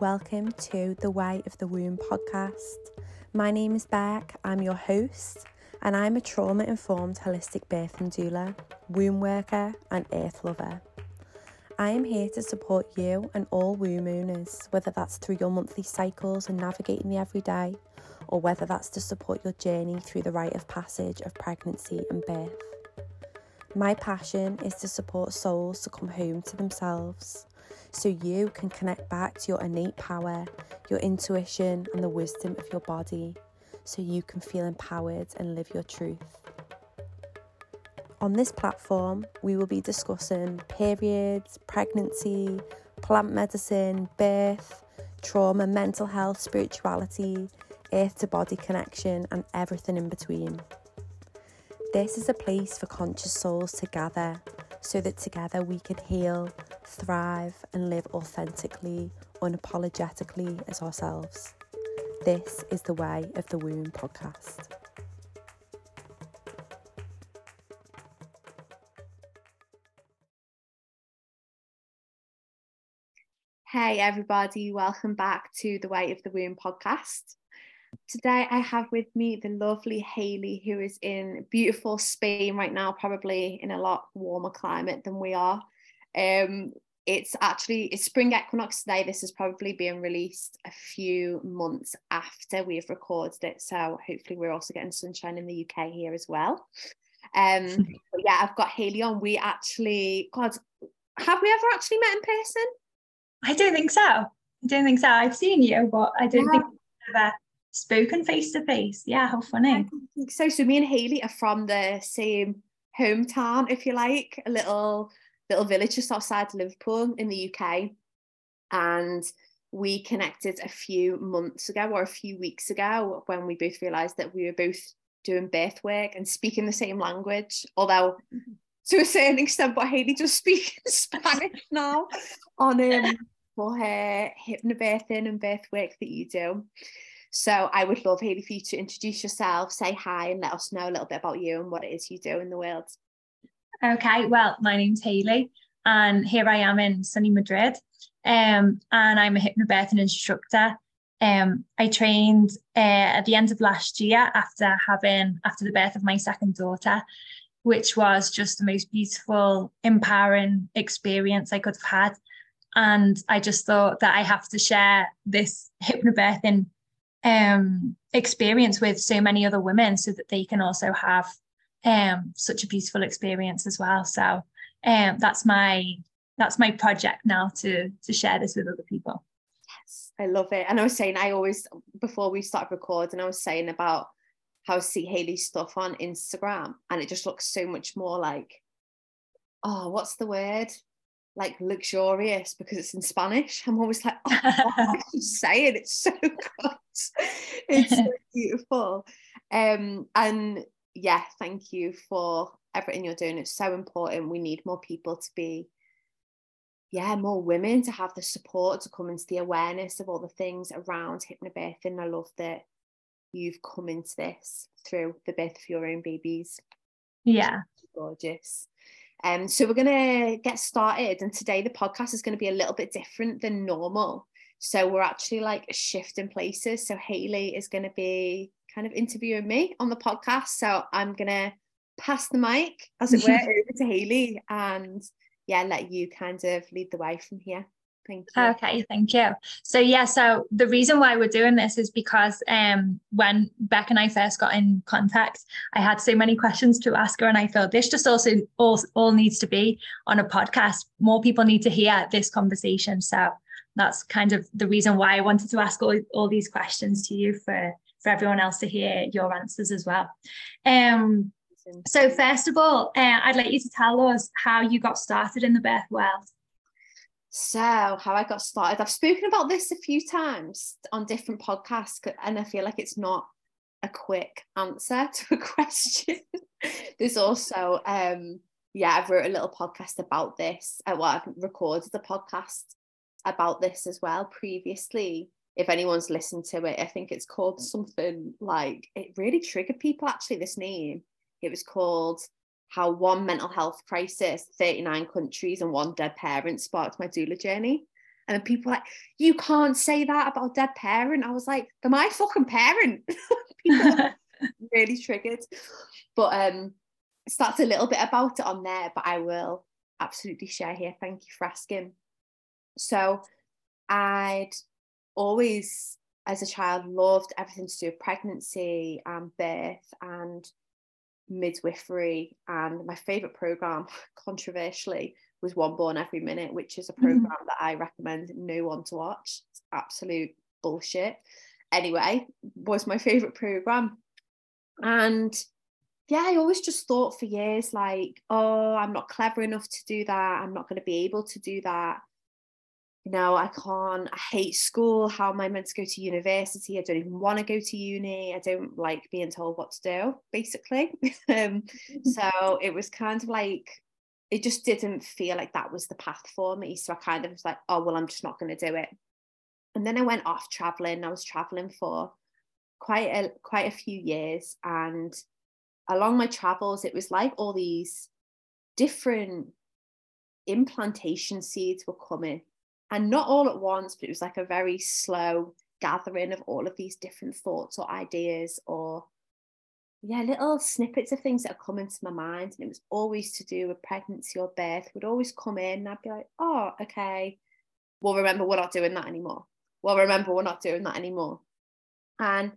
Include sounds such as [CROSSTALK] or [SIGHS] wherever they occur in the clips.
Welcome to the Way of the Womb podcast. My name is Beck, I'm your host, and I'm a trauma informed holistic birth and doula, womb worker, and earth lover. I am here to support you and all womb owners, whether that's through your monthly cycles and navigating the everyday, or whether that's to support your journey through the rite of passage of pregnancy and birth. My passion is to support souls to come home to themselves so you can connect back to your innate power, your intuition, and the wisdom of your body so you can feel empowered and live your truth. On this platform, we will be discussing periods, pregnancy, plant medicine, birth, trauma, mental health, spirituality, earth to body connection, and everything in between. This is a place for conscious souls to gather so that together we can heal, thrive, and live authentically, unapologetically as ourselves. This is the Way of the Womb podcast. Hey, everybody, welcome back to the Way of the Womb podcast. Today, I have with me the lovely Hayley, who is in beautiful Spain right now, probably in a lot warmer climate than we are. Um, it's actually it's spring equinox today. This is probably being released a few months after we've recorded it, so hopefully we're also getting sunshine in the UK here as well. Um, [LAUGHS] yeah, I've got Hayley on. We actually, God, have we ever actually met in person? I don't think so. I don't think so. I've seen you, but I don't yeah. think we've ever spoken face to face. Yeah, how funny. so. So me and Hayley are from the same hometown, if you like, a little little village just outside Liverpool in the UK. And we connected a few months ago or a few weeks ago when we both realized that we were both doing birth work and speaking the same language, although to a certain extent, but Hayley just [LAUGHS] speaks Spanish now on um, [LAUGHS] for her hypnobirthing and birth work that you do. So I would love, Hayley for you to introduce yourself, say hi, and let us know a little bit about you and what it is you do in the world. Okay, well, my name's Hayley, and here I am in sunny Madrid. Um, and I'm a hypnobirthing instructor. Um, I trained uh, at the end of last year after having after the birth of my second daughter, which was just the most beautiful, empowering experience I could have had. And I just thought that I have to share this hypnobirthing um, experience with so many other women so that they can also have um, such a beautiful experience as well. So um, that's my that's my project now to to share this with other people. Yes, I love it. And I was saying I always before we started recording, I was saying about how I see Hayley's stuff on Instagram, and it just looks so much more like, oh, what's the word? like luxurious because it's in Spanish. I'm always like, oh, [LAUGHS] I should say it. It's so good. [LAUGHS] It's so [LAUGHS] beautiful. Um, and yeah, thank you for everything you're doing. It's so important. We need more people to be, yeah, more women to have the support to come into the awareness of all the things around hypnobirthing. I love that you've come into this through the birth of your own babies. Yeah. Gorgeous. Um, so we're going to get started, and today the podcast is going to be a little bit different than normal. So we're actually like shifting places. So Hayley is going to be kind of interviewing me on the podcast. So I'm going to pass the mic, as it were, [LAUGHS] over to Hayley and yeah, let you kind of lead the way from here. Thank you. Okay, thank you. So yeah, so the reason why we're doing this is because um when Beck and I first got in contact, I had so many questions to ask her, and I thought this just also all, all needs to be on a podcast. More people need to hear this conversation. So that's kind of the reason why I wanted to ask all, all these questions to you for for everyone else to hear your answers as well. Um so first of all, uh, I'd like you to tell us how you got started in the birth world. So, how I got started, I've spoken about this a few times on different podcasts, and I feel like it's not a quick answer [LAUGHS] to a question. There's also, um, yeah, I've wrote a little podcast about this. Uh, well, I've recorded a podcast about this as well previously. If anyone's listened to it, I think it's called something like it really triggered people actually. This name, it was called how one mental health crisis, 39 countries, and one dead parent sparked my doula journey. And then people like, you can't say that about a dead parent. I was like, they're my fucking parent. [LAUGHS] people [LAUGHS] really triggered. But um, so that's a little bit about it on there, but I will absolutely share here. Thank you for asking. So I'd always, as a child, loved everything to do with pregnancy and birth and midwifery. And my favourite programme, [LAUGHS] controversially, was One Born Every Minute, which is a mm-hmm. programme mm. that I recommend no one to watch. It's absolute bullshit. Anyway, was my favourite programme. And yeah, I always just thought for years, like, oh, I'm not clever enough to do that. I'm not going to be able to do that. You know, I can't, I hate school. How am I meant to go to university? I don't even want to go to uni. I don't like being told what to do, basically. [LAUGHS] um, so it was kind of like, it just didn't feel like that was the path for me. So I kind of was like, oh, well, I'm just not going to do it. And then I went off traveling. I was traveling for quite a quite a few years and along my travels, it was like all these different implantation seeds were coming, and not all at once, but it was like a very slow gathering of all of these different thoughts or ideas or yeah, little snippets of things that are coming to my mind. And it was always to do with pregnancy or birth, would always come in. And I'd be like, oh, okay. Well, remember, we're not doing that anymore. Well, remember, we're not doing that anymore. And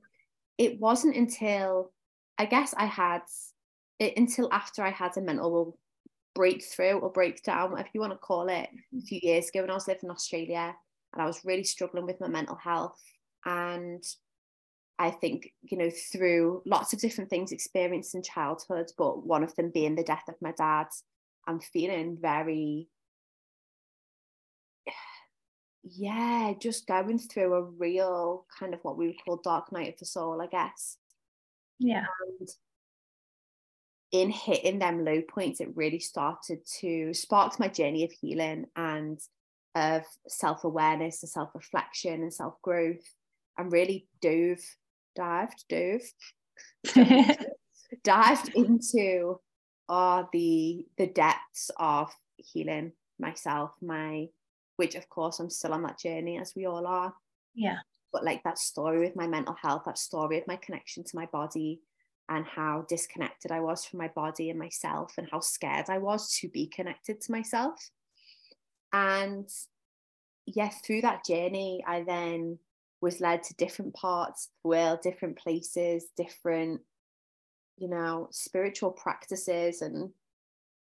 it wasn't until I guess I had it until after I had a mental breakthrough or breakdown, whatever you want to call it, a few years ago when I was living in Australia and I was really struggling with my mental health. And I think, you know, through lots of different things experienced in childhood, but one of them being the death of my dad, I'm feeling very, yeah, just going through a real kind of what we would call dark night of the soul, I guess. Yeah. And in hitting them low points, it really started to spark my journey of healing and of self awareness and self reflection and self growth, and really dove, dived, dove, [LAUGHS] dived into uh, the the depths of healing myself, my which of course I'm still on that journey as we all are. Yeah but like that story with my mental health, that story of my connection to my body and how disconnected I was from my body and myself and how scared I was to be connected to myself. And yeah, through that journey, I then was led to different parts of the world, different places, different, you know, spiritual practices and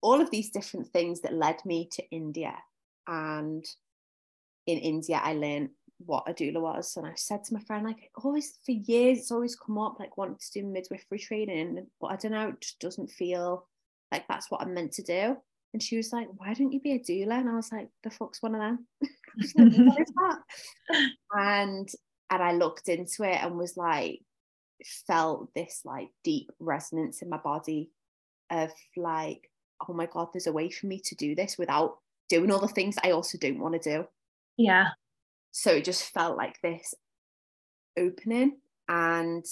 all of these different things that led me to India. And in India, I learned what a doula was. And I said to my friend, like, always for years, it's always come up, like, wanting to do midwifery training. But I don't know, it just doesn't feel like that's what I'm meant to do. And she was like, why don't you be a doula? And I was like, the fuck's one of them? [LAUGHS] like, that? and and I looked into it and was like, felt this like deep resonance in my body of like, oh my God, there's a way for me to do this without doing all the things I also don't want to do. Yeah so it just felt like this opening and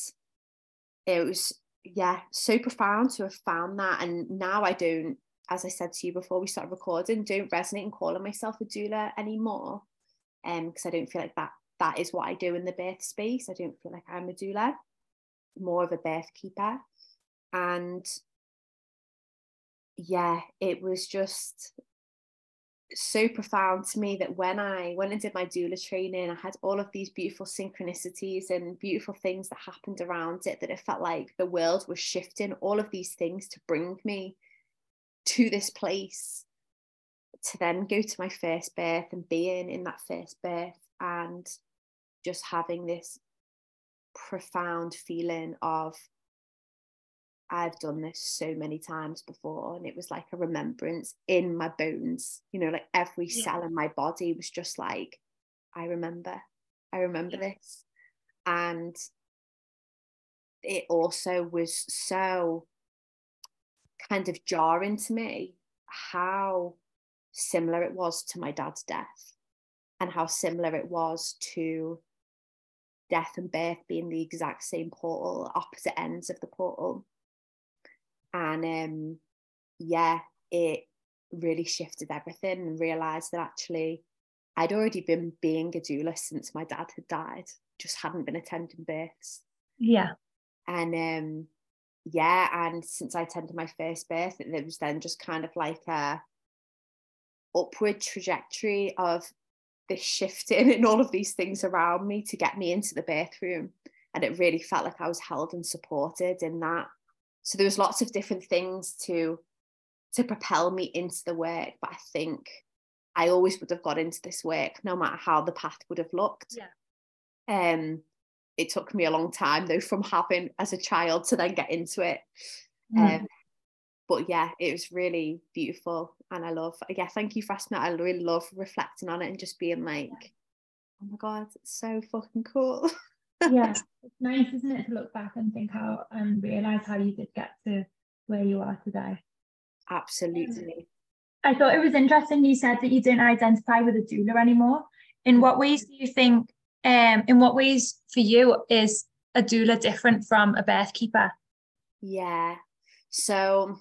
it was yeah so profound to have found that. And now i don't as i said to you before we started recording don't resonate in calling myself a doula anymore um because i don't feel like that that is what i do in the birth space. I don't feel like i'm a doula more of a birth keeper. And yeah it was just so profound to me that when I went and did my doula training, I had all of these beautiful synchronicities and beautiful things that happened around it that it felt like the world was shifting. All of these things to bring me to this place to then go to my first birth and being in that first birth and just having this profound feeling of I've done this so many times before, and it was like a remembrance in my bones. You know, like every yeah. cell in my body was just like, I remember, I remember yeah. this. And it also was so kind of jarring to me how similar it was to my dad's death and how similar it was to death and birth being the exact same portal, opposite ends of the portal and um, yeah, it really shifted everything and realized that actually I'd already been being a doula since my dad had died, just hadn't been attending births. Yeah. And um, yeah, and since I attended my first birth, it was then just kind of like a upward trajectory of this shifting [LAUGHS] and all of these things around me to get me into the birth room. And it really felt like I was held and supported in that. So there was lots of different things to to propel me into the work. But I think I always would have got into this work no matter how the path would have looked. Yeah. Um, it took me a long time though from having as a child to then get into it. Mm. Um, but yeah, it was really beautiful, and I love. Yeah, thank you for asking. I really love reflecting on it and just being like, oh my god, it's so fucking cool. [LAUGHS] yeah, it's nice, isn't it, to look back and think how and realize how you did get to where you are today. Absolutely. I thought it was interesting you said that you didn't identify with a doula anymore. In what ways do you think, um, in what ways for you is a doula different from a birth keeper? Yeah. So,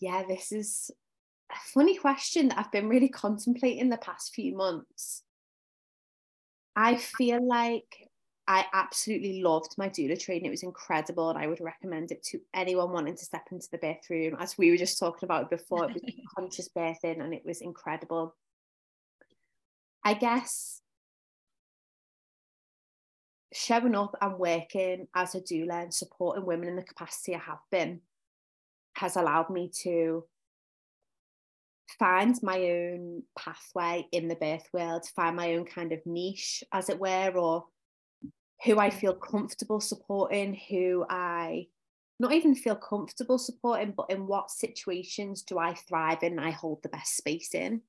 yeah, this is a funny question that I've been really contemplating the past few months. I feel like I absolutely loved my doula training. It was incredible, and I would recommend it to anyone wanting to step into the birth room. As we were just talking about before, it was [LAUGHS] conscious birthing, and it was incredible. I guess showing up and working as a doula and supporting women in the capacity I have been has allowed me to find my own pathway in the birth world, find my own kind of niche, as it were, or who I feel comfortable supporting, who I not even feel comfortable supporting, but in what situations do I thrive in? I hold the best space in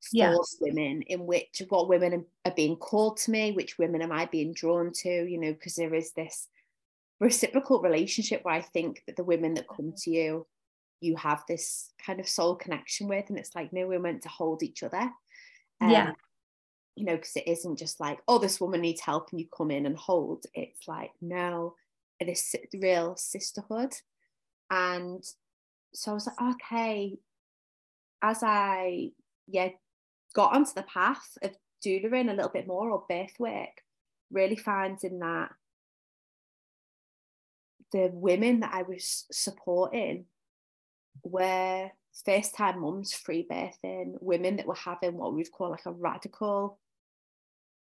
for yes. women, in which what women are being called to me, which women am I being drawn to, you know, because there is this reciprocal relationship where I think that the women that come to you, you have this kind of soul connection with, and it's like, no, we're meant to hold each other. Um, yeah you know, because it isn't just like, oh, this woman needs help and you come in and hold. It's like, no, it is real sisterhood. And so I was like, okay, as I, yeah, got onto the path of doulaing a little bit more or birth work, really finding that the women that I was supporting were first time mums free birthing, women that were having what we'd call like a radical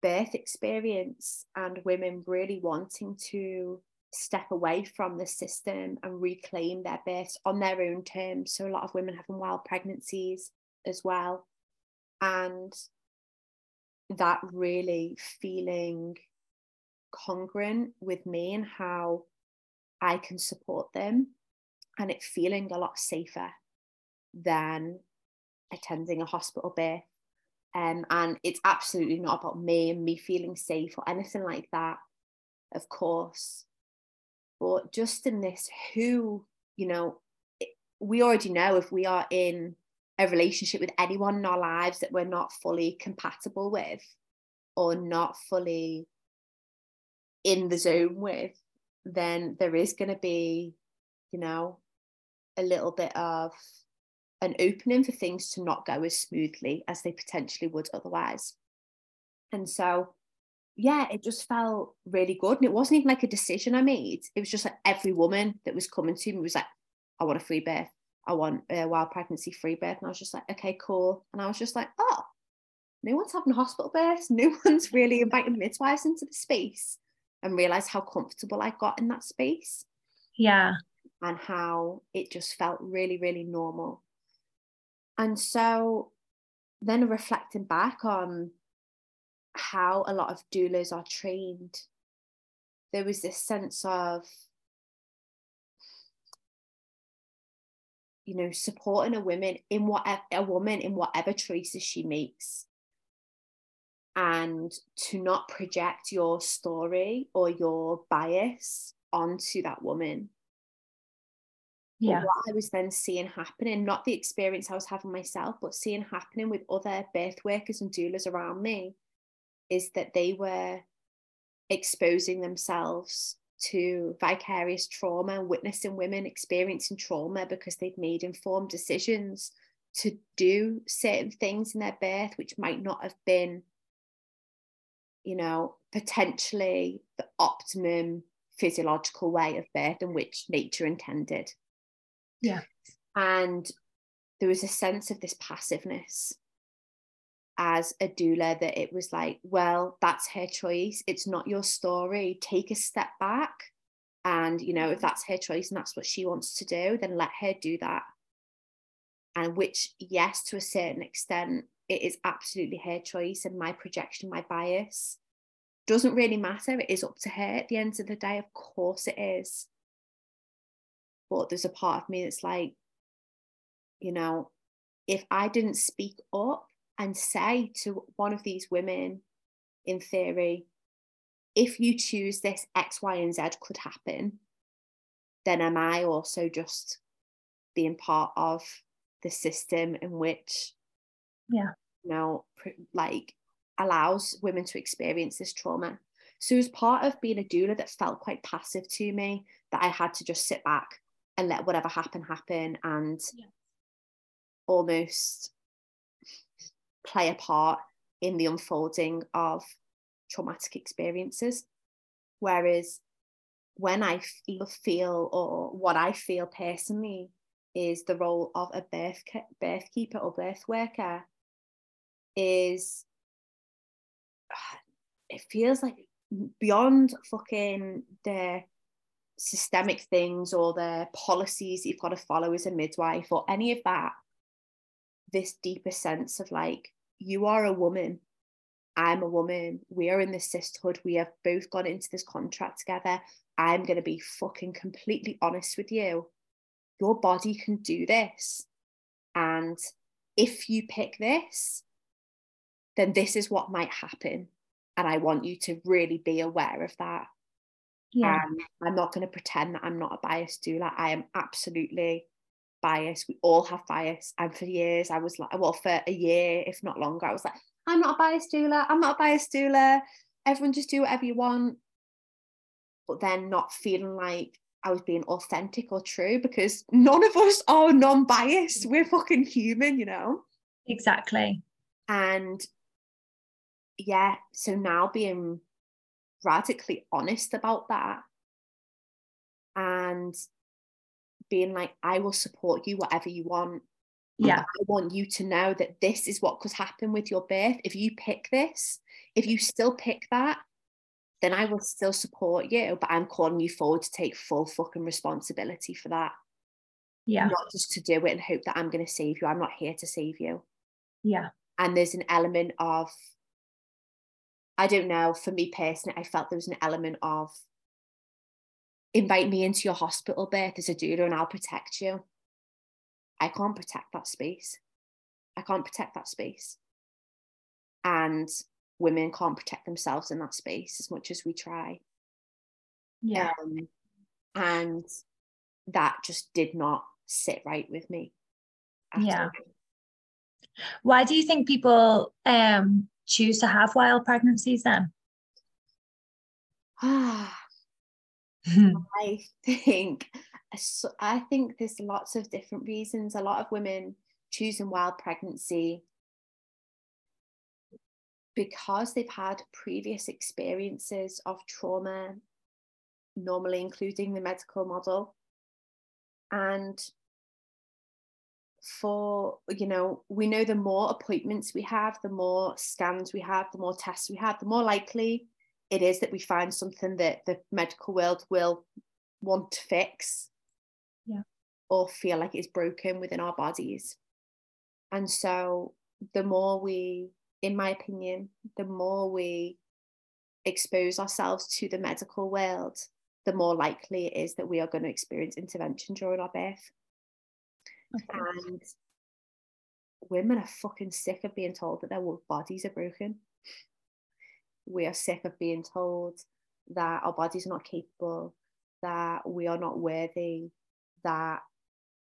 birth experience, and women really wanting to step away from the system and reclaim their births on their own terms. So, a lot of women having wild pregnancies as well. And that really feeling congruent with me and how I can support them and it feeling a lot safer than attending a hospital birth. Um, and it's absolutely not about me and me feeling safe or anything like that, of course. But just in this, who, you know, we already know if we are in a relationship with anyone in our lives that we're not fully compatible with or not fully in the zone with, then there is going to be, you know, a little bit of an opening for things to not go as smoothly as they potentially would otherwise. And so, yeah, it just felt really good. And it wasn't even like a decision I made. It was just like every woman that was coming to me was like, I want a free birth. I want a wild pregnancy free birth. And I was just like, okay, cool. And I was just like, oh, no one's having hospital births. No [LAUGHS] one's really inviting the midwives into the space and realized how comfortable I got in that space. Yeah. And how it just felt really, really normal. And so then reflecting back on how a lot of doulas are trained, there was this sense of, you know, supporting a woman in whatever a woman in whatever choices she makes. And to not project your story or your bias onto that woman yeah. what I was then seeing happening, not the experience I was having myself, but seeing happening with other birth workers and doulas around me, is that they were exposing themselves to vicarious trauma and witnessing women experiencing trauma because they'd made informed decisions to do certain things in their birth which might not have been you know potentially the optimum physiological way of birth in which nature intended yeah. And there was a sense of this passiveness as a doula that it was like well that's her choice. It's not your story. Take a step back. And you know if mm-hmm. that's her choice and that's what she wants to do then let her do that. And which yes to a certain extent it is absolutely her choice and my projection my bias. Doesn't really matter. It is up to her at the end of the day. Of course it is but there's a part of me that's like you know if i didn't speak up and say to one of these women in theory if you choose this x y and z could happen then am i also just being part of the system in which yeah. you know like allows women to experience this trauma? So as part of being a doula that felt quite passive to me that i had to just sit back and let whatever happen happen and yeah. almost play a part in the unfolding of traumatic experiences whereas when i feel, feel or what i feel personally is the role of a birth birth keeper or birth worker is [SIGHS] it feels like beyond fucking the systemic things or the policies you've got to follow as a midwife or any of that this deeper sense of like you are a woman i'm a woman we are in this sisterhood we have both gone into this contract together i'm going to be fucking completely honest with you your body can do this. And if you pick this, then this is what might happen. And I want you to really be aware of that. Yeah. Um, I'm not going to pretend that I'm not a biased doula. I am absolutely biased. We all have bias. And for years, I was like, well, for a year, if not longer, I was like, I'm not a biased doula. I'm not a biased doula. Everyone just do whatever you want. But then not feeling like I was being authentic or true because none of us are non biased. We're fucking human, you know? Exactly. And yeah, so now being radically honest about that and being like, I will support you whatever you want. Yeah. I want you to know that this is what could happen with your birth. If you pick this, if you still pick that, then I will still support you, but I'm calling you forward to take full fucking responsibility for that. Yeah. Not just to do it and hope that I'm going to save you. I'm not here to save you. Yeah. And there's an element of, I don't know, for me personally, I felt there was an element of invite me into your hospital birth as a doula and I'll protect you. I can't protect that space. I can't protect that space. And women can't protect themselves in that space as much as we try. Yeah. Um, and that just did not sit right with me. Yeah. All. Why do you think people um, choose to have wild pregnancies then? [SIGHS] I think I think there's lots of different reasons. A lot of women choosing wild pregnancy because they've had previous experiences of trauma, normally including the medical model. And for, you know, we know the more appointments we have, the more scans we have, the more tests we have, the more likely it is that we find something that the medical world will want to fix yeah. or feel like it's broken within our bodies. And so the more we in my opinion, the more we expose ourselves to the medical world, the more likely it is that we are going to experience intervention during our birth. And women are fucking sick of being told that their bodies are broken. We are sick of being told that our bodies are not capable, that we are not worthy, that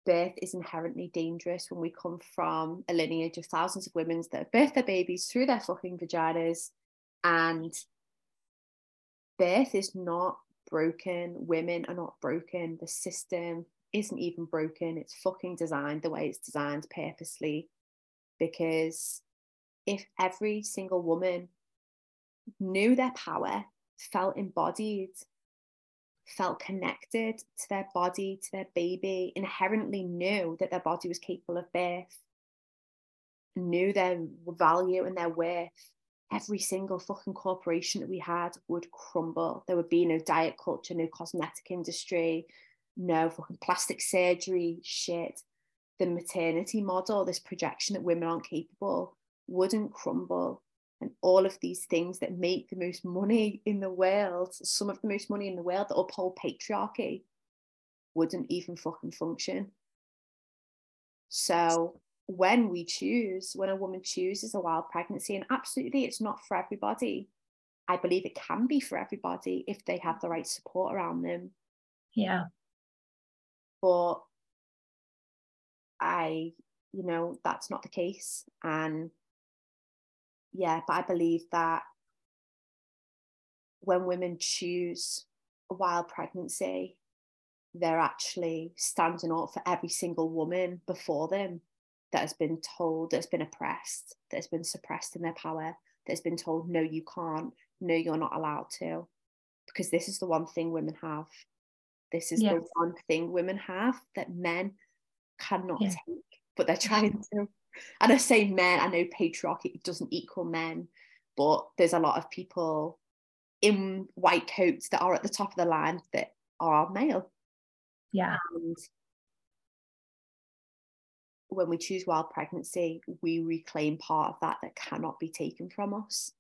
birth is inherently dangerous when we come from a lineage of thousands of women that have birthed their babies through their fucking vaginas. And birth is not broken. Women are not broken. The system isn't even broken. It's fucking designed the way it's designed purposely. Because if every single woman knew their power, felt embodied, felt connected to their body, to their baby, inherently knew that their body was capable of birth, knew their value and their worth, every single fucking corporation that we had would crumble. There would be no diet culture, no cosmetic industry, no fucking plastic surgery shit. The maternity model, this projection that women aren't capable, wouldn't crumble. And all of these things that make the most money in the world, some of the most money in the world that uphold patriarchy, wouldn't even fucking function. So when we choose, when a woman chooses a wild pregnancy, and absolutely it's not for everybody. I believe it can be for everybody if they have the right support around them. Yeah. But I, you know, that's not the case. And yeah, but I believe that when women choose a wild pregnancy, they're actually standing up for every single woman before them that has been told, that's been oppressed, that's been suppressed in their power, that's been told, no, you can't, no, you're not allowed to. Because this is the one thing women have. This is yes. the one thing women have that men cannot yeah. take, but they're trying to. And I say men, I know patriarchy doesn't equal men, but there's a lot of people in white coats that are at the top of the line that are male. Yeah. And when we choose wild pregnancy, we reclaim part of that that cannot be taken from us.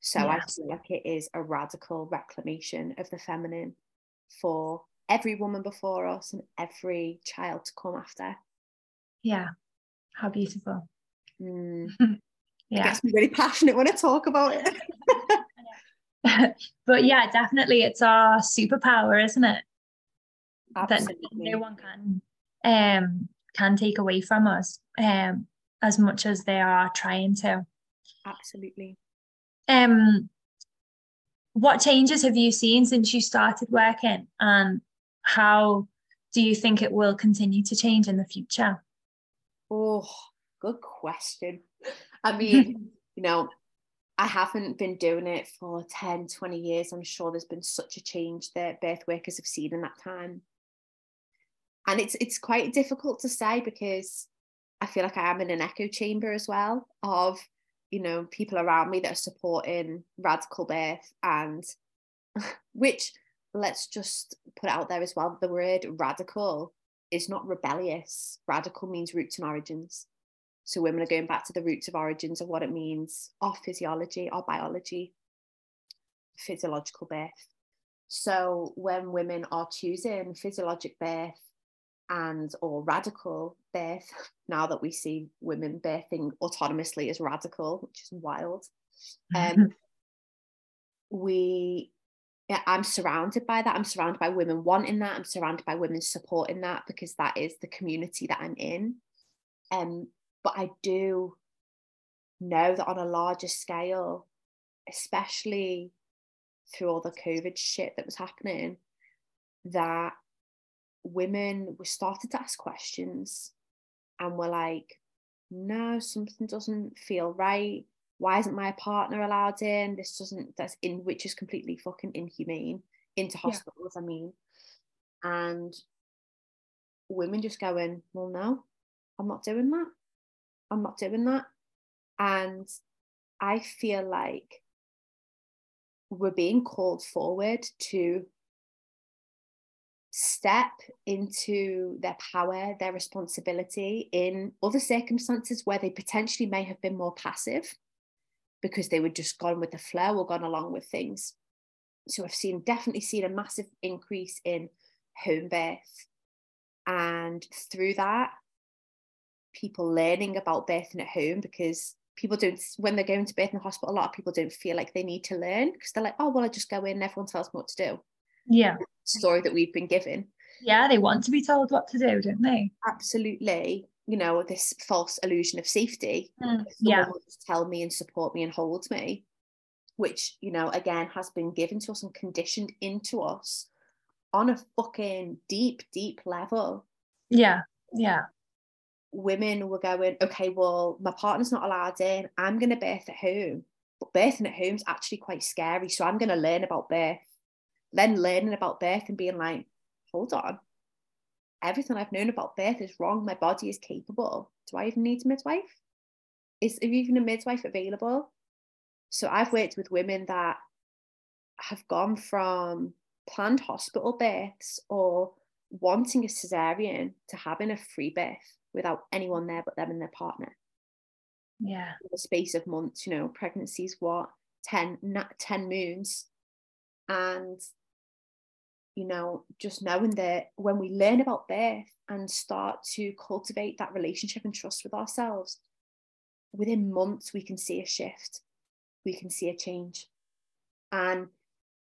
So yes. I feel like it is a radical reclamation of the feminine for every woman before us and every child to come after. Yeah, how beautiful. Mm. [LAUGHS] yeah. It gets me really passionate when I talk about it. [LAUGHS] [LAUGHS] but yeah, definitely it's our superpower, isn't it? Absolutely. That no one can um can take away from us um, as much as they are trying to. Absolutely. Um, what changes have you seen since you started working, and how do you think it will continue to change in the future? Oh, good question. I [LAUGHS] mean, you know, I haven't been doing it for 10, 20 years. I'm sure there's been such a change that birth workers have seen in that time and it's it's quite difficult to say because I feel like I am in an echo chamber as well of you know people around me that are supporting radical birth and [LAUGHS] which let's just put out there as well the word radical is not rebellious. Radical means roots and origins. So women are going back to the roots of origins of what it means our physiology our biology physiological birth. So when women are choosing physiologic birth and or radical birth [LAUGHS] now that we see women birthing autonomously as radical which is wild um, [LAUGHS] we yeah, I'm surrounded by that. I'm surrounded by women wanting that. I'm surrounded by women supporting that because that is the community that I'm in. Um, but I do know that on a larger scale, especially through all the COVID shit that was happening, that women we started to ask questions and we're like no something doesn't feel right. Why isn't my partner allowed in? This doesn't that's in which is completely fucking inhumane into hospitals yeah. i mean. And women just going well no i'm not doing that. I'm not doing that. And i feel like we're being called forward to step into their power, their responsibility in other circumstances where they potentially may have been more passive because they were just gone with the flow or gone along with things. So I've seen definitely seen a massive increase in home birth. And through that, people learning about birthing at home because people don't when they're going to birth in the hospital, a lot of people don't feel like they need to learn because they're like, oh well, I just go in, and everyone tells me what to do yeah story that we've been given yeah they want to be told what to do don't they absolutely you know this false illusion of safety mm, yeah tell me and support me and hold me which you know again has been given to us and conditioned into us on a fucking deep, deep level. Yeah. Yeah. Women were going, okay, well, my partner's not allowed in. I'm going to birth at home. But birthing at home is actually quite scary. So I'm going to learn about birth. Then learning about birth and being like, hold on, everything I've known about birth is wrong. My body is capable. Do I even need a midwife? Is even a midwife available? So I've worked with women that have gone from planned hospital births or wanting a cesarean to having a free birth without anyone there but them and their partner. Yeah. In the space of months, you know, pregnancies, what, 10, 10 moons. And you know, just knowing that when we learn about birth and start to cultivate that relationship and trust with ourselves, within months we can see a shift, we can see a change. And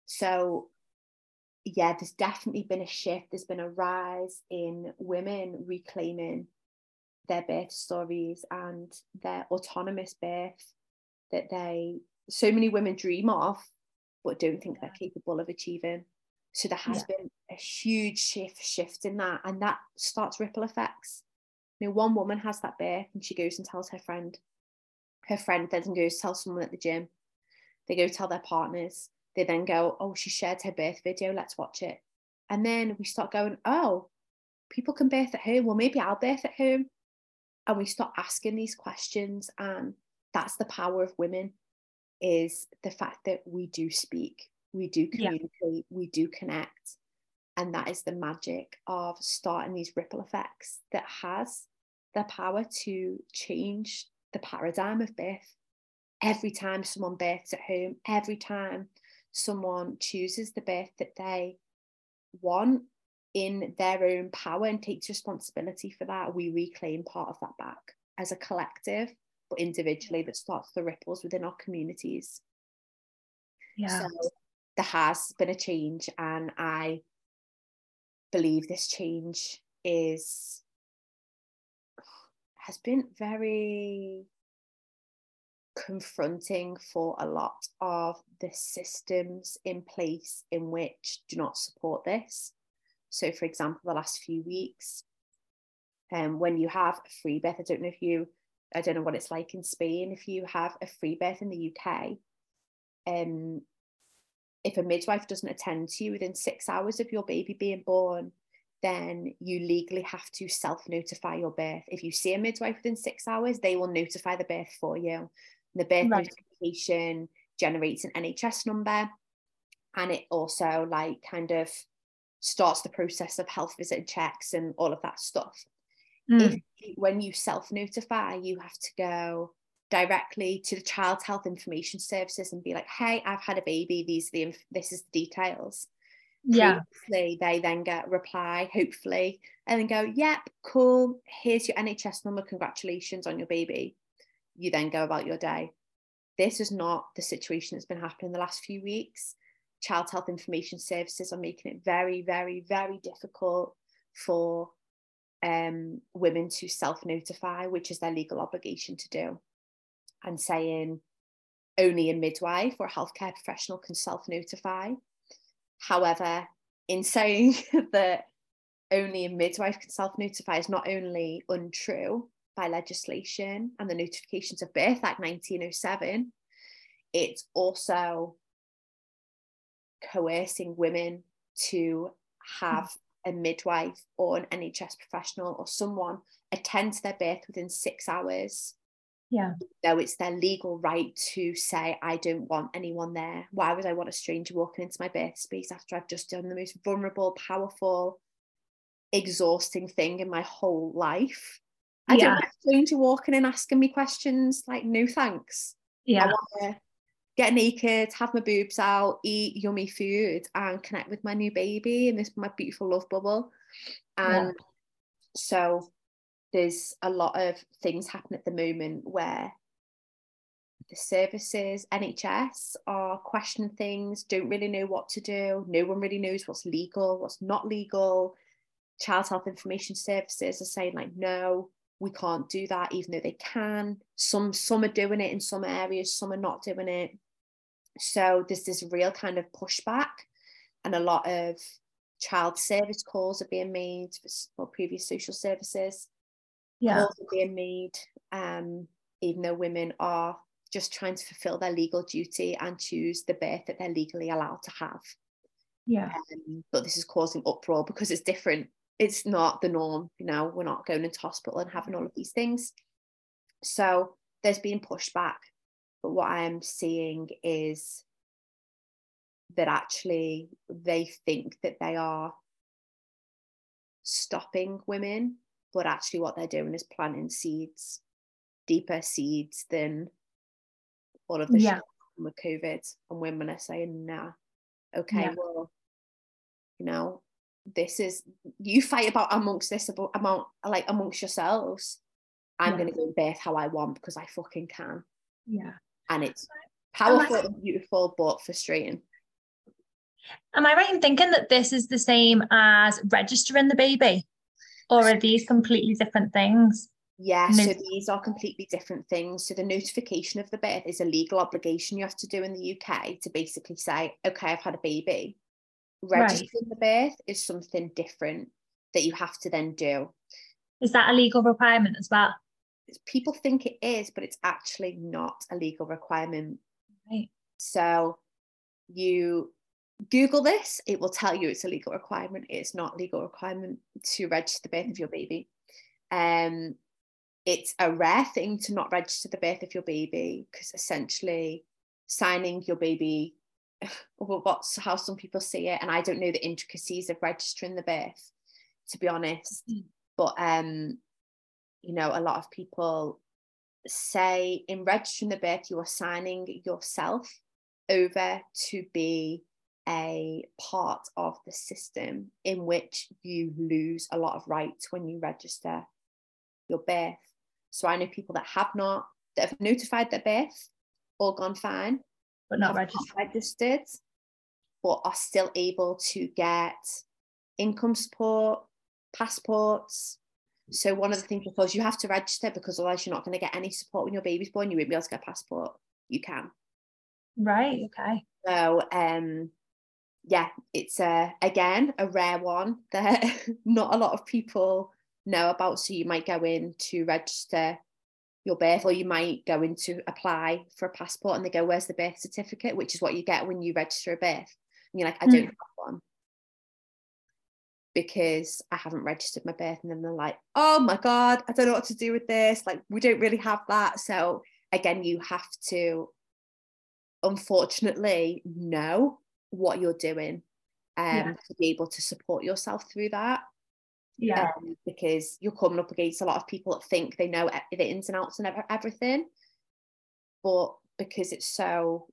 so, yeah, there's definitely been a shift, there's been a rise in women reclaiming their birth stories and their autonomous birth that they so many women dream of but don't think they're capable of achieving so there has yeah. been a huge shift shift in that, and that starts ripple effects. You know, one woman has that birth and she goes and tells her friend. Her friend then goes tell someone at the gym. They go tell their partners. They then go, oh, she shared her birth video. Let's watch it. And then we start going, oh, people can birth at home. Well, maybe I'll birth at home. And we start asking these questions, and that's the power of women is the fact that we do speak we do communicate, yeah. we do connect. And that is the magic of starting these ripple effects that has the power to change the paradigm of birth. Every time someone births at home, every time someone chooses the birth that they want in their own power and takes responsibility for that, we reclaim part of that back as a collective, but individually that starts the ripples within our communities. Yeah. So there has been a change and I believe this change is has been very confronting for a lot of the systems in place in which do not support this. So, for example, the last few weeks, um, when you have a free birth, I don't know if you, I don't know what it's like in Spain. If you have a free birth in the UK, um, if a midwife doesn't attend to you within six hours of your baby being born, then you legally have to self notify your birth. If you see a midwife within six hours, they will notify the birth for you. The birth right. notification generates an NHS number and it also like kind of starts the process of health visit checks and all of that stuff. Mm. If when you self notify, you have to go directly to the child's health information services and be like, "Hey, I've had a baby. These the inf- this is the details." Yeah. Previously, they then get reply, hopefully, and then go, "Yep, cool. Here's your NHS number. Congratulations on your baby." You then go about your day. This is not the situation that's been happening the last few weeks. Child health information services are making it very, very, very difficult for um, women to self notify, which is their legal obligation to do and saying only a midwife or healthcare professional can self notify. However, in saying [LAUGHS] that only a midwife can self notify is not only untrue by legislation and the Notifications of Birth Act 1907, it's also coercing women to have a midwife or an NHS professional or someone attend to their birth within six hours yeah. Though it's their legal right to say, I don't want anyone there. Why would I want a stranger walking into my birth space after I've just done the most vulnerable, powerful, exhausting thing in my whole life? I yeah. don't want a stranger walking in asking me questions like, no thanks. Yeah. I want to get naked, have my boobs out, eat yummy food, and connect with my new baby in this my beautiful love bubble. And yeah. so there's a lot of things happen at the moment where the services, NHS, are questioning things, don't really know what to do. No one really knows what's legal, what's not legal. Child health information services are saying, like, no, we can't do that, even though they can. Some some are doing it in some areas, some are not doing it. So there's this real kind of pushback and a lot of child service calls are being made for, previous social services. Yeah. Calls are being made, um, even though women are just trying to fulfill their legal duty and choose the birth that they're legally allowed to have. Yeah. Um, but this is causing uproar because it's different. It's not the norm, you know, we're not going into hospital and having all of these things. So there's been pushback. But what I'm seeing is that actually they think that they are stopping women, but actually what they're doing is planting seeds, deeper seeds than all of the Yeah. shit with COVID. And women are saying, nah, okay, Yeah. well, you know, this is you fight about amongst this about amount like amongst yourselves. I'm Yeah. gonna go birth how I want because I fucking can. Yeah. And it's I- powerful and beautiful, but frustrating. Am I right in thinking that this is the same as registering the baby? Or are these completely different things? Yeah, so these are completely different things. So the notification of the birth is a legal obligation you have to do in the UK to basically say, okay, I've had a baby. Right. Registering the birth is something different that you have to then do. Is that a legal requirement as well? People think it is, but it's actually not a legal requirement. Right. So you Google this, it will tell you it's a legal requirement. It's not legal requirement to register the birth of your baby. Um, it's a rare thing to not register the birth of your baby because essentially signing your baby, [SIGHS] well, what's how some people see it, and I don't know the intricacies of registering the birth, to be honest. Mm. But um, you know, a lot of people say in registering the birth, you are signing yourself over to be a part of the system in which you lose a lot of rights when you register your birth. So I know people that have not, that have notified their birth, all gone fine, But not registered. registered, but are still able to get income support, passports. So one of the things because you have to register because otherwise you're not going to get any support when your baby's born. You won't be able to get a passport. You can. Right. Okay. So um yeah, it's a again a rare one that [LAUGHS] not a lot of people know about. So you might go in to register your birth, or you might go in to apply for a passport and they go, Where's the birth certificate? Which is what you get when you register a birth. And you're like, I don't have one. Because I haven't registered my birth. And then they're like, oh my God, I don't know what to do with this. Like, we don't really have that. So again, you have to unfortunately know what you're doing um, Yeah. to be able to support yourself through that Yeah. um, because you're coming up against a lot of people that think they know the ins and outs and everything but because it's so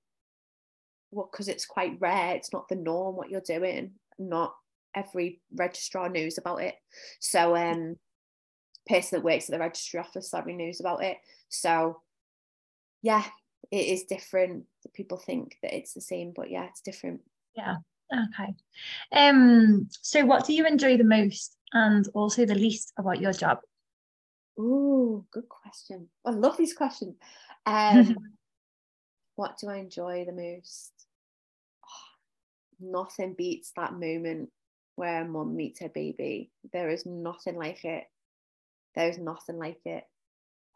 well because it's quite rare it's not the norm what you're doing not every registrar knows about it so um person that works at the registry office sorry knows about it so yeah it is different people think that it's the same but yeah it's different Yeah. Okay. Um. So, what do you enjoy the most, and also the least about your job? Ooh, good question. I love these questions. Um, [LAUGHS] what do I enjoy the most? Oh, nothing beats that moment where a mum meets her baby. There is nothing like it. There is nothing like it.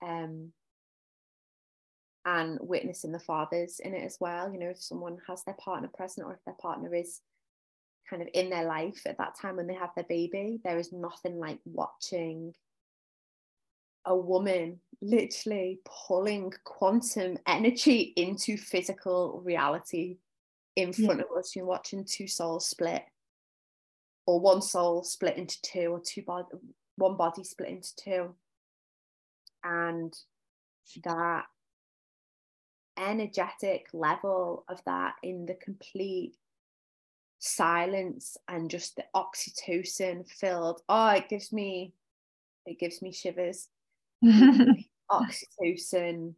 Um, and witnessing the fathers in it as well. You know, if someone has their partner present or if their partner is kind of in their life at that time when they have their baby, there is nothing like watching a woman literally pulling quantum energy into physical reality in Yeah. front of us. You're watching two souls split, or one soul split into two, or two body, one body split into two, and that energetic level of that in the complete silence and just the oxytocin filled oh it gives me it gives me shivers. [LAUGHS] Oxytocin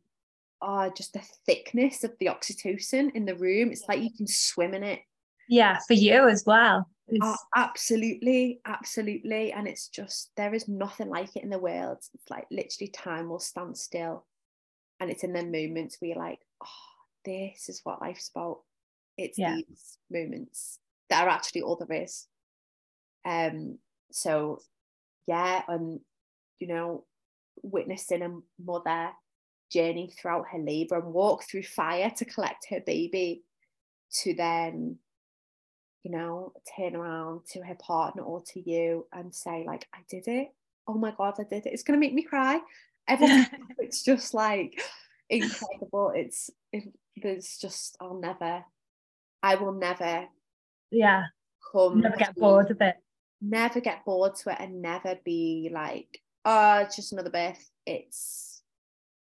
oh just the thickness of the oxytocin in the room it's like you can swim in it. Yeah, for you as well. Oh, absolutely absolutely and it's just there is nothing like it in the world. It's like literally time will stand still and it's in the moments where you're like oh this is what life's about. It's Yeah. these moments that are actually all there is. Um, so yeah, and you know, witnessing a mother journey throughout her labor and walk through fire to collect her baby to then you know turn around to her partner or to you and say like i did it. Oh my god i did it. It's going to make me cry. [LAUGHS] [LAUGHS] It's just like incredible. It's it, there's just i'll never i will never yeah. come never get bored of it. never get bored to it and never be like oh it's just another birth. It's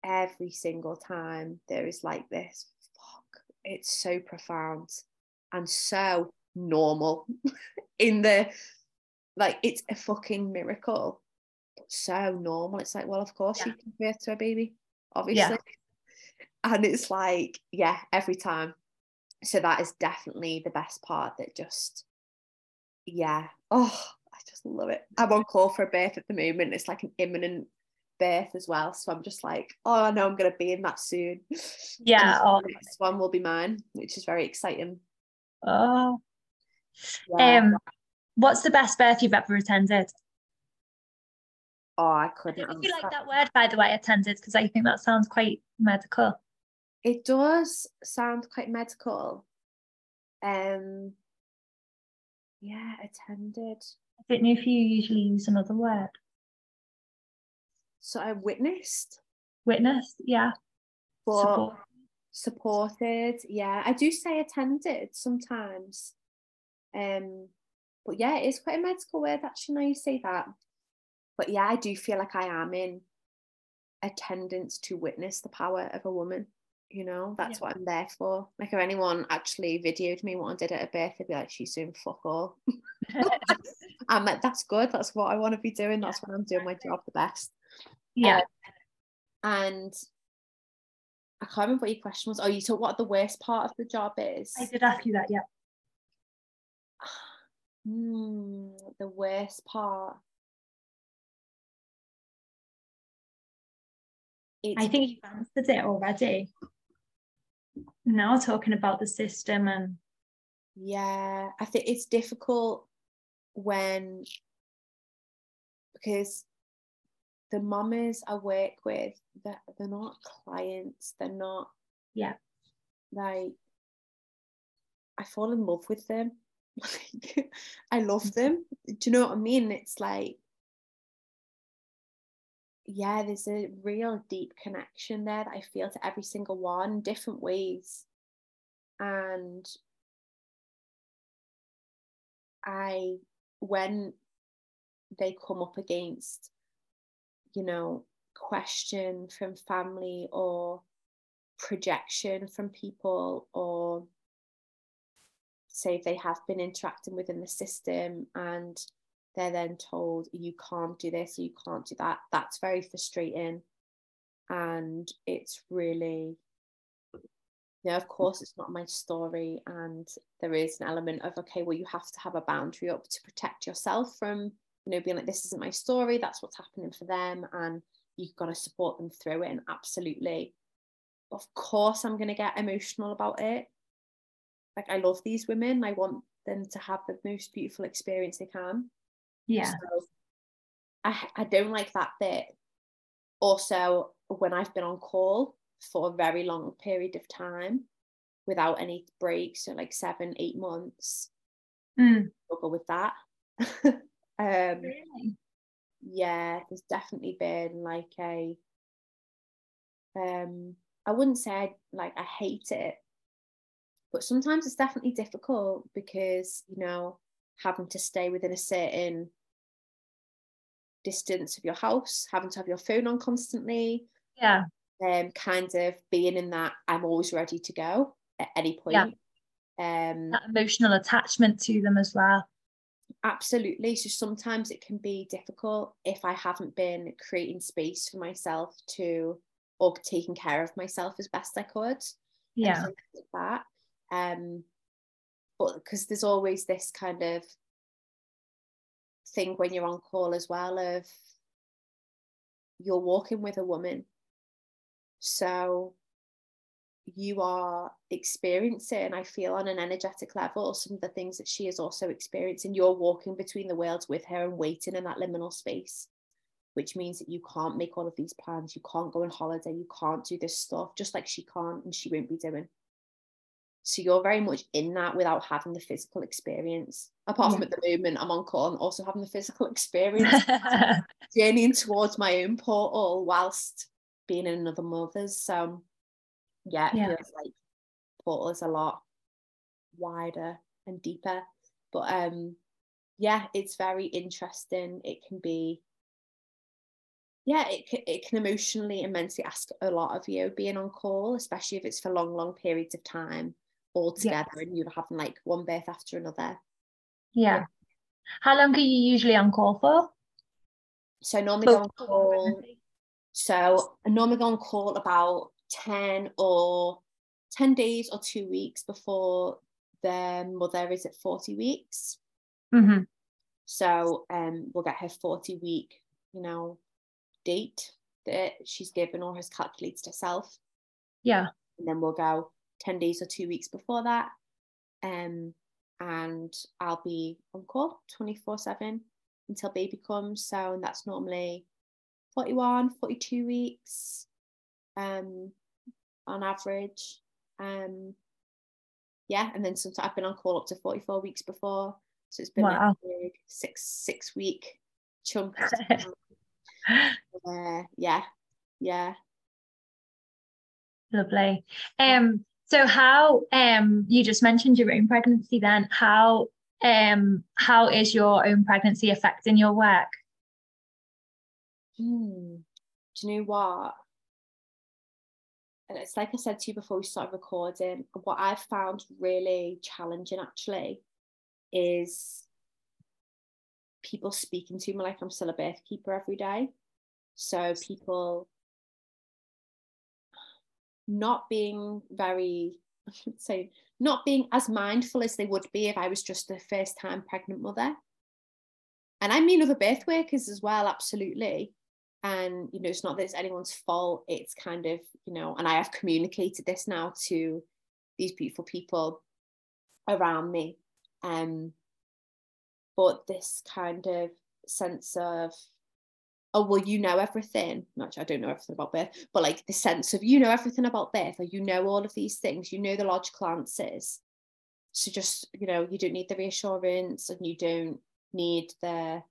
every single time there is like this. Fuck. It's so profound and so normal. [LAUGHS] In the like it's a fucking miracle. But so normal. It's like well of course yeah. you can birth to a baby obviously. Yeah. [LAUGHS] and it's like yeah every time. So that is definitely the best part that just yeah. Oh i just love it. I'm on call for a birth at the moment. It's like an imminent birth as well. So i'm just like oh i know i'm going to be in that soon. [LAUGHS] Yeah oh. the next one will be mine which is very exciting. Oh yeah. um what's the best birth you've ever attended oh i couldn't I you like that word by the way attended because i think that sounds quite medical it does sound quite medical um yeah attended i don't know if you usually use another word so I witnessed. Witnessed, yeah. But Support. supported, yeah. I do say attended sometimes. Um, but yeah, it is quite a medical word actually now you say that. But yeah, I do feel like I am in attendance to witness the power of a woman. You know, that's yeah. what I'm there for. Like if anyone actually videoed me what I did at a birth, they'd be like, she's doing fuck all. [LAUGHS] I'm like, that's good. That's what I want to be doing. That's when I'm doing my job the best. Yeah. Um, and I can't remember what your question was. Oh, you told what the worst part of the job is. I did ask you that, yeah. Hmm, the worst part. It's, I think you've answered it already. Now talking about the system and yeah, I think it's difficult when because the mamas I work with, they're, they're not clients. They're not. Yeah. Like, I fall in love with them. [LAUGHS] Like, I love them. Do you know what I mean? It's like, yeah, there's a real deep connection there that I feel to every single one, different ways. And I, when they come up against you know, question from family or projection from people or say if they have been interacting within the system and they're then told you can't do this you can't do that that's very frustrating and it's really you know of course it's not my story and there is an element of okay well you have to have a boundary up to protect yourself from you know, being like, this isn't my story, that's what's happening for them, and you've got to support them through it. And absolutely, of course, I'm going to get emotional about it. Like, I love these women, I want them to have the most beautiful experience they can. Yeah. So I, I don't like that bit. Also, when I've been on call for a very long period of time without any breaks, so like seven, eight months, mm. struggle with that. [LAUGHS] Um, really? Yeah, there's definitely been like a. Um, I wouldn't say I, like I hate it, but sometimes it's definitely difficult because you know having to stay within a certain distance of your house, having to have your phone on constantly. Yeah. Um, kind of being in that I'm always ready to go at any point. Yeah. Um, that emotional attachment to them as well. Absolutely. So sometimes it can be difficult if I haven't been creating space for myself to or taking care of myself as best I could. Yeah. Like that. Um, but because there's always this kind of thing when you're on call as well of you're walking with a woman. So you are experiencing, I feel, on an energetic level, some of the things that she is also experiencing. You're walking between the worlds with her and waiting in that liminal space, which means that you can't make all of these plans. You can't go on holiday. You can't do this stuff, just like she can't and she won't be doing. So you're very much in that without having the physical experience. Apart yeah. from at the moment, I'm on call and also having the physical [LAUGHS] experience, journeying towards my own portal whilst being in another mother's. So yeah, it yeah. feels like portal is a lot wider and deeper. But um yeah, it's very interesting. It can be yeah, it it can emotionally immensely ask a lot of you being on call, especially if it's for long, long periods of time all together and you're having like one birth after another. Yeah. yeah. How long are you usually on call for? So normally go on call. So I normally go on call about 10 or 10 days or two weeks before the mother is at 40 weeks. Mm-hmm. So um, we'll get her 40 week, you know, date that she's given or has calculated herself. Yeah. And then we'll go 10 days or two weeks before that. Um, and I'll be on call 24 7 until baby comes. So, and that's normally 41, 42 weeks um, on average. Um, yeah, and then sometimes I've been on call up to 44 weeks before. So it's been wow. like a big six six week chunk. [LAUGHS] uh, yeah, yeah. Lovely. Um, so how um you just mentioned your own pregnancy then how um how is your own pregnancy affecting your work? Hmm. Do you know what? And it's like I said to you before we started recording, what I've found really challenging actually is people speaking to me like I'm still a birth keeper every day. So people not being very, say, not being as mindful as they would be if I was just a first time pregnant mother. And I mean other birth workers as well, absolutely. And, you know, it's not that it's anyone's fault. It's kind of, you know, and I have communicated this now to these beautiful people around me. Um, but this kind of sense of oh well you know everything. Not i don't know everything about birth but like the sense of you know everything about birth. Or you know all of these things. You know the logical answers. So just you know you don't need the reassurance and you don't need the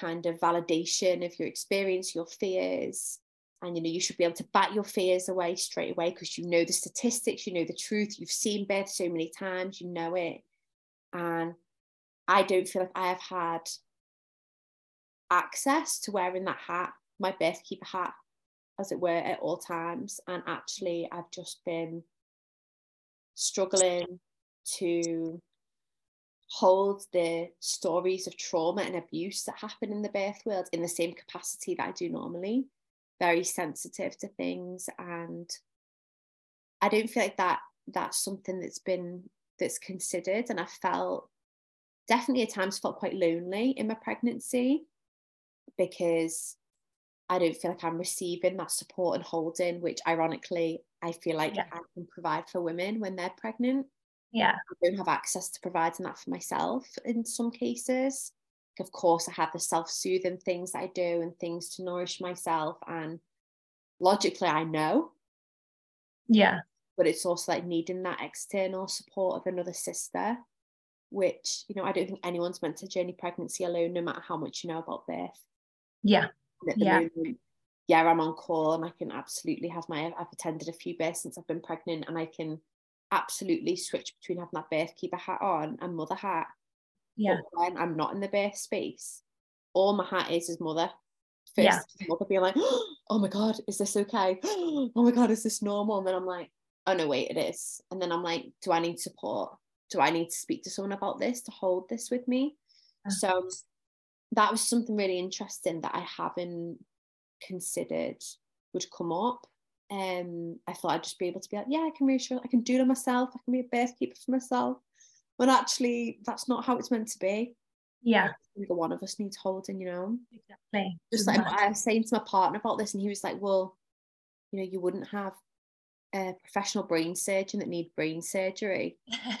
kind of validation of your experience your fears. And you know you should be able to bat your fears away straight away because you know the statistics you know the truth. You've seen birth so many times you know it. And i don't feel like i have had access to wearing that hat, my birth keeper hat, as it were, at all times. And actually, I've just been struggling to hold the stories of trauma and abuse that happen in the birth world in the same capacity that I do normally. Very sensitive to things, and I don't feel like that that's something that's been that's considered. And I felt definitely at times felt quite lonely in my pregnancy because I don't feel like I'm receiving that support and holding, which ironically I feel like yeah. I can provide for women when they're pregnant. Yeah. I don't have access to providing that for myself in some cases. Of course, I have the self soothing things that I do and things to nourish myself. And logically, I know. Yeah. But it's also like needing that external support of another sister, which, you know, I don't think anyone's meant to journey pregnancy alone, no matter how much you know about birth. Yeah. yeah. Moment, yeah, I'm on call and I can absolutely have my I've attended a few births since I've been pregnant and I can absolutely switch between having that birth keeper hat on and mother hat. Yeah. But when I'm not in the birth space, all my hat is is mother. First yeah. mother being like, [GASPS] oh my god, is this okay? [GASPS] oh my god, is this normal? And then I'm like, oh no, wait, it is. And then I'm like, do I need support? Do I need to speak to someone about this to hold this with me? Yeah. So that was something really interesting that I haven't considered would come up. Um, I thought I'd just be able to be like, yeah, I can reassure, I can do it myself, I can be a birth keeper for myself. When actually, that's not how it's meant to be. Yeah. Either one of us needs holding, you know. Exactly. Just like I was saying to my partner about this, and he was like, well, you know, you wouldn't have a professional brain surgeon that need brain surgery [LAUGHS]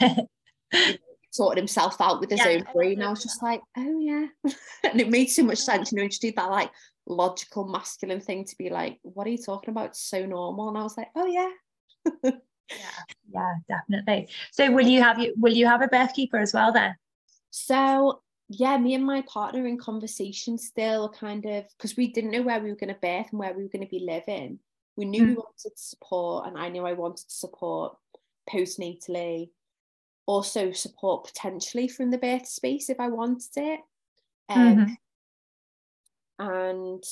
sorted himself out with his Yeah, own I brain. I was just like, oh yeah. [LAUGHS] and it made so much sense, you know, just do that like logical masculine thing to be like, what are you talking about? It's so normal. And I was like, oh yeah. yeah, [LAUGHS] yeah, definitely. So will you have you will you have a birth keeper as well then? So yeah, me and my partner in conversation still, kind of because we didn't know where we were going to birth and where we were going to be living. We knew we Mm. wanted support, and I knew I wanted support postnatally. Also, support potentially from the birth space if I wanted it. Um, Mhm. and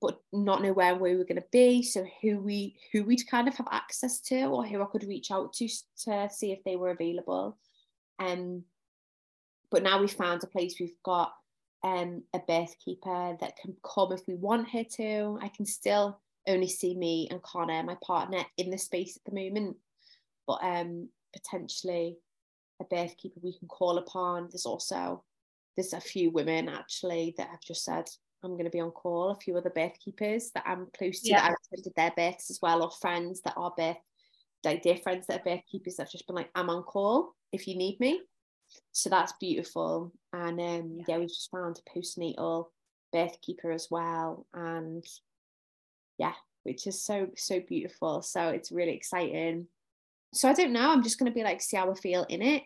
but not know where we were going to be so who we who we'd kind of have access to or who i could reach out to to see if they were available um but now we've found a place we've got um a birth keeper that can come if we want her to i can still only see me and connor my partner in the space at the moment but um potentially a birth keeper we can call upon there's also there's a few women actually that have just said I'm going to be on call. A few other birth keepers that I'm close to Yeah. that I attended their births as well, or friends that are birth, like dear friends that are birth keepers that have just been like, I'm on call if you need me. So that's beautiful. And um, Yeah. yeah, we've just found a postnatal birth keeper as well, and yeah, which is so so beautiful. So it's really exciting. So I don't know. I'm just going to be like, see how I feel in it.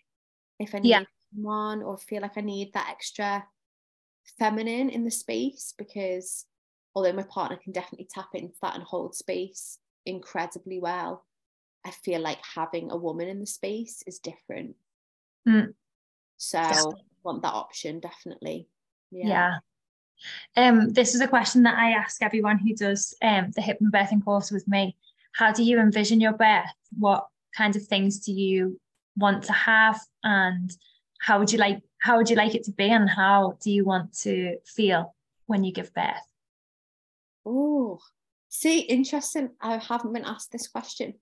If I need Yeah. someone or feel like I need that extra feminine in the space because although my partner can definitely tap into that and hold space incredibly well, I feel like having a woman in the space is different. Mm. So Definitely. want that option definitely. Yeah. Um, this is a question that I ask everyone who does um, the hypnobirthing course with me. How do you envision your birth? What kind of things do you want to have, and how would you like how would you like it to be, and how do you want to feel when you give birth? Oh, see, interesting. I haven't been asked this question.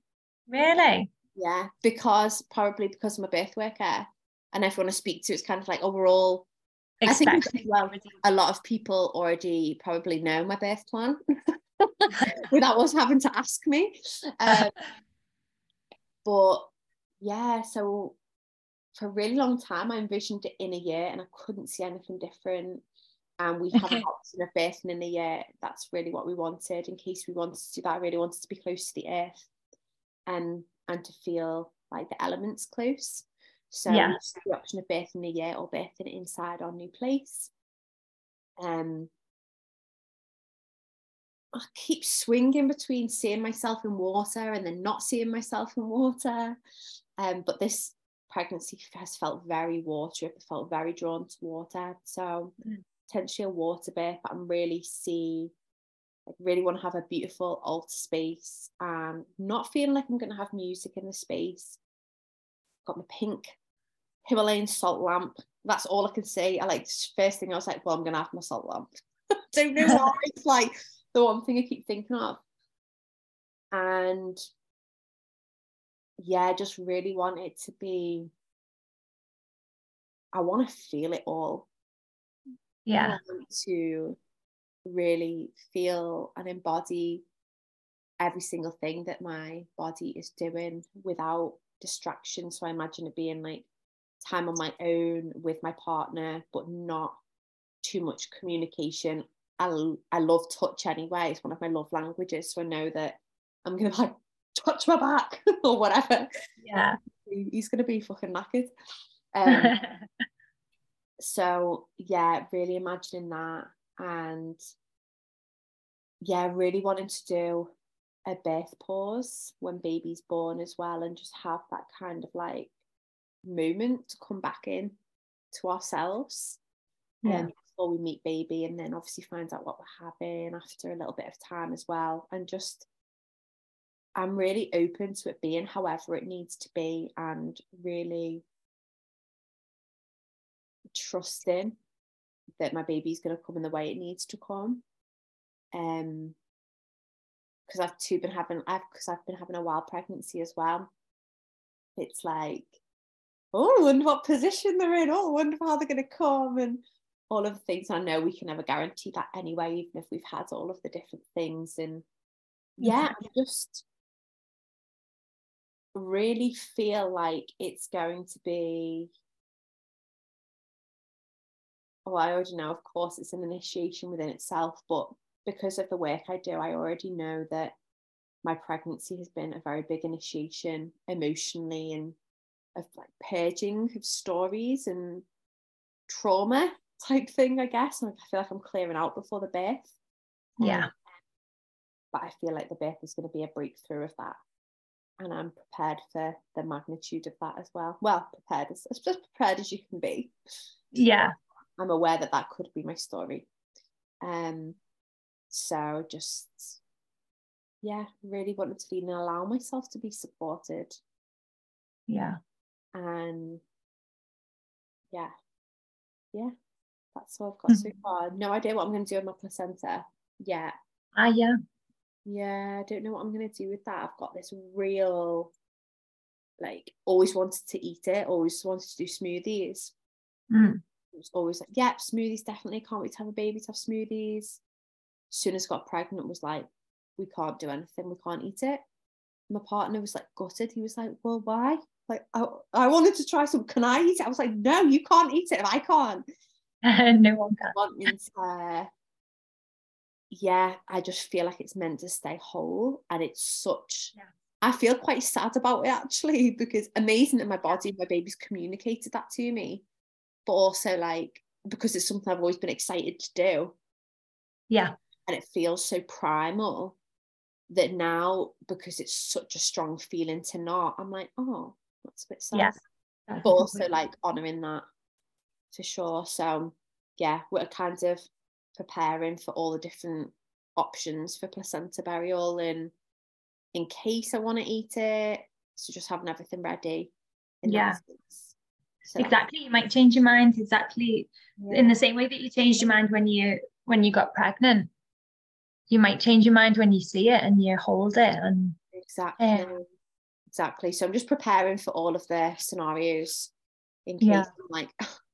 Really? Yeah, because probably because I'm a birth worker and everyone I speak to, it's kind of like, oh, we're all I think well, a lot of people already probably know my birth plan [LAUGHS] without us having to ask me. Um, but yeah, so for a really long time, I envisioned it in a yurt and I couldn't see anything different. And we have an option of birthing in a yurt. That's really what we wanted in case we wanted to do that. I really wanted to be close to the earth and and to feel like the elements close. So Yeah. the option of birthing in a yurt or birthing it inside our new place. Um, I keep swinging between seeing myself in water and then not seeing myself in water. Um, but this pregnancy has felt very watery. I felt very drawn to water. So Mm. potentially a water birth, but I'm really see, I really want to have a beautiful altar space and not feeling like I'm going to have music in the space. Got my pink Himalayan salt lamp. That's all I can see. I like first thing I was like, well, I'm gonna have my salt lamp. [LAUGHS] Don't know why. it's like the one thing I keep thinking of. And yeah, I just really want it to be. I want to feel it all. Yeah. I want to really feel and embody every single thing that my body is doing without distraction. So I imagine it being like time on my own with my partner, but not too much communication. I, I love touch anyway. It's one of my love languages. So I know that I'm going to like touch my back [LAUGHS] or whatever. Yeah. He's going to be fucking knackered. Um, [LAUGHS] so yeah really imagining that and yeah really wanting to do a birth pause when baby's born as well and just have that kind of like moment to come back in to ourselves Yeah. um, before we meet baby and then obviously find out what we're having after a little bit of time as well and just I'm really open to it being however it needs to be and really trusting that my baby's going to come in the way it needs to come. Um, because I've too been having, I've because I've been having a wild pregnancy as well. It's like, oh, I wonder what position they're in. Oh, I wonder how they're going to come and all of the things. I know we can never guarantee that anyway, even if we've had all of the different things. And yeah, I'm just really feel like it's going to be well, I already know, of course, it's an initiation within itself, but because of the work I do, I already know that my pregnancy has been a very big initiation emotionally and of like purging of stories and trauma type thing, I guess. And I feel like I'm clearing out before the birth. Yeah. Um, but I feel like the birth is going to be a breakthrough of that. And I'm prepared for the magnitude of that as well. Well, prepared as, as just prepared as you can be. Yeah. I'm aware that that could be my story. Um, so just yeah, really wanted to be and allow myself to be supported. Yeah. And yeah, yeah, that's all I've got so Mm-hmm. far. No idea what I'm going to do with my placenta yet. Ah, yeah. Yeah, I don't know what I'm going to do with that. I've got this real, like, always wanted to eat it, always wanted to do smoothies. Mm. It was always like, yep, smoothies definitely. Can't wait to have a baby to have smoothies. As soon as I got pregnant, was like, we can't do anything, we can't eat it. My partner was like gutted. He was like, well, why? Like, I, I wanted to try some. Can I eat it? I was like, no, you can't eat it if I can't. [LAUGHS] no one can. Wanting to, uh, yeah, I just feel like it's meant to stay whole, and it's such. Yeah. I feel quite sad about it actually because amazing that my body, my baby's communicated that to me, but also like because it's something I've always been excited to do Yeah. and it feels so primal that now because it's such a strong feeling to not i'm like oh that's a bit sad Yeah. but also like honoring that for sure so yeah we're kind of preparing for all the different options for placenta burial and in case i want to eat it so just having everything ready in Yeah. So, exactly. You might change your mind exactly in the same way that you changed your mind when you when you got pregnant. You might change your mind when you see it and you hold it and Exactly. Um, exactly. So I'm just preparing for all of the scenarios in case Yeah. I'm like,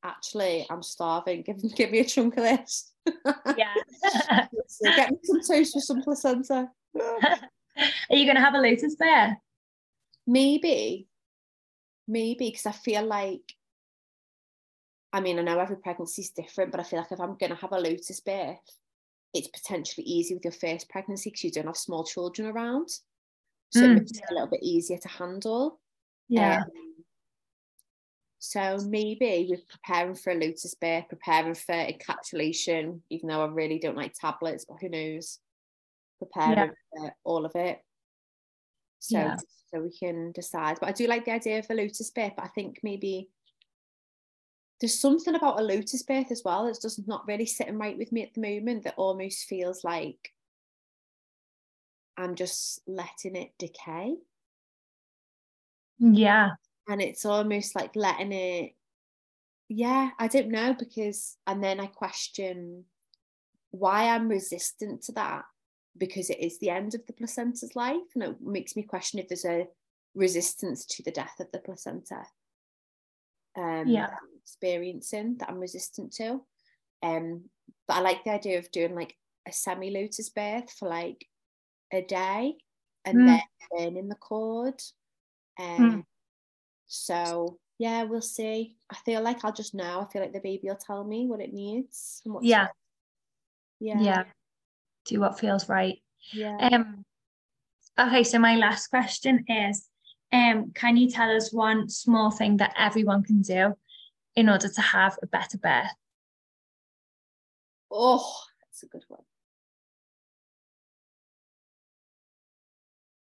actually, I'm starving. [LAUGHS] Give give me a chunk of this. yeah. [LAUGHS] Get me some toast with some placenta. [LAUGHS] Are you going to have a lotus birth? Maybe, maybe because I feel like, I mean, I know every pregnancy is different, but I feel like if I'm going to have a lotus birth, it's potentially easy with your first pregnancy because you don't have small children around. So it Mm, makes it a little bit easier to handle. Yeah. Um, so maybe we're preparing for a lotus birth, preparing for encapsulation, even though I really don't like tablets, but who knows? Preparing for all of it. So Yeah. so we can decide. But I do like the idea of a lotus birth, but I think maybe there's something about a lotus birth as well that's just not really sitting right with me at the moment that almost feels like I'm just letting it decay. yeah. And it's almost like letting it yeah i don't know because and then i question why i'm resistant to that because it is the end of the placenta's life and it makes me question if there's a resistance to the death of the placenta um Yeah. experiencing that i'm resistant to um but i like the idea of doing like a semi lotus birth for like a day and Mm. then burning the cord um so yeah, we'll see. I feel like I'll just know. I feel like the baby will tell me what it needs Yeah. right. Yeah. Yeah. Do what feels right. Yeah. Um, okay, so my last question is um, can you tell us one small thing that everyone can do in order to have a better birth? Oh, that's a good one.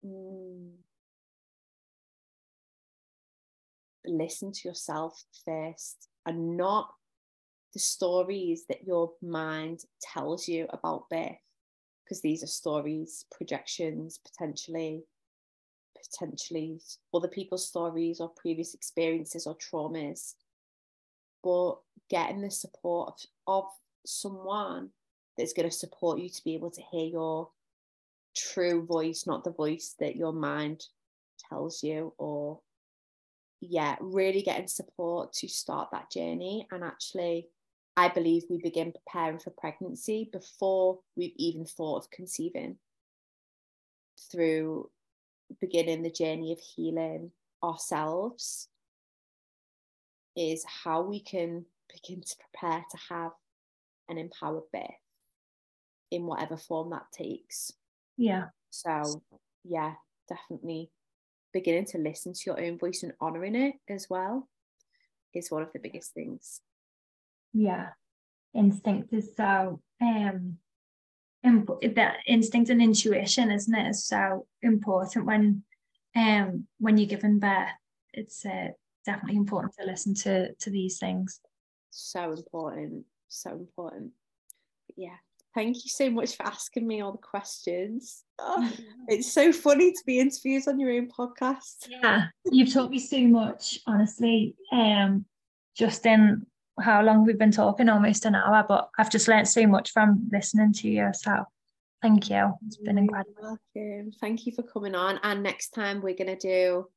Mm. Listen to yourself first and not the stories that your mind tells you about birth, because these are stories, projections, potentially, potentially other people's stories or previous experiences or traumas. But getting the support of, of someone that's going to support you to be able to hear your true voice, not the voice that your mind tells you, or yeah, really getting support to start that journey. And actually, I believe we begin preparing for pregnancy before we've even thought of conceiving through beginning the journey of healing ourselves is how we can begin to prepare to have an empowered birth in whatever form that takes. Yeah. So, yeah, definitely beginning to listen to your own voice and honoring it as well is one of the biggest things. Yeah. Instinct is so um imp- that instinct and intuition, isn't it, is so important when um when you're giving birth. It's uh, definitely important to listen to to these things. So important, so important. But yeah, thank you so much for asking me all the questions. Oh, it's so funny to be interviewed on your own podcast. Yeah, you've taught me so much, honestly. Um, just in how long we've been talking, almost an hour, but I've just learned so much from listening to you. So thank you. It's been incredible. welcome. Thank you for coming on. And next time we're gonna do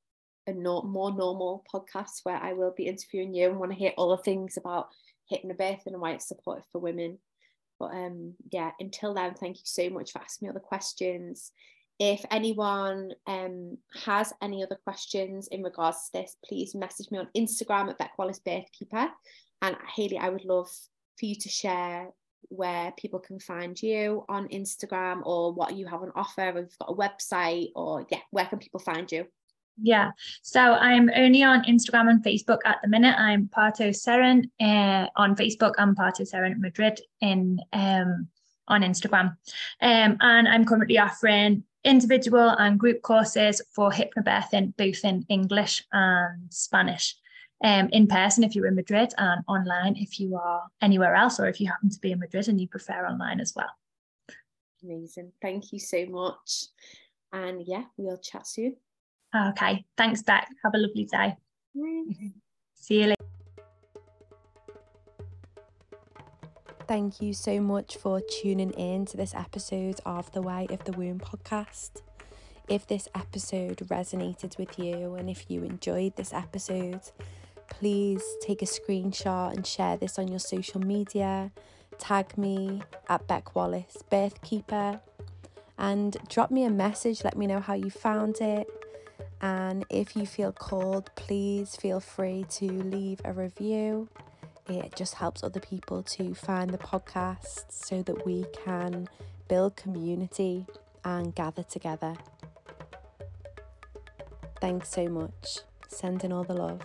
a no- more normal podcast where I will be interviewing you and want to hear all the things about hypnobirth and why it's supportive for women. But um, yeah, until then, thank you so much for asking me the questions. If anyone um, has any other questions in regards to this, please message me on Instagram at Beck Wallace Birthkeeper. And Hayley, I would love for you to share where people can find you on Instagram or what you have on offer, if you've got a website, or yeah, where can people find you? Yeah, so I'm only on Instagram and Facebook at the minute. I'm Parto Seren uh, on Facebook and Parto Seren Madrid in um, on Instagram, um, and I'm currently offering individual and group courses for hypnobirthing, both in English and Spanish. Um, in person if you're in Madrid and online if you are anywhere else or if you happen to be in Madrid and you prefer online as well. Amazing. Thank you so much. And yeah, we'll chat soon. Okay. Thanks, Beck. Have a lovely day. Bye. See you later. Thank you so much for tuning in to this episode of the Way of the Womb podcast. If this episode resonated with you and if you enjoyed this episode, please take a screenshot and share this on your social media. Tag me at Beck Wallace Birthkeeper and drop me a message. Let me know how you found it. And if you feel called, please feel free to leave a review. It just helps other people to find the podcast so that we can build community and gather together. Thanks so much. Sending all the love.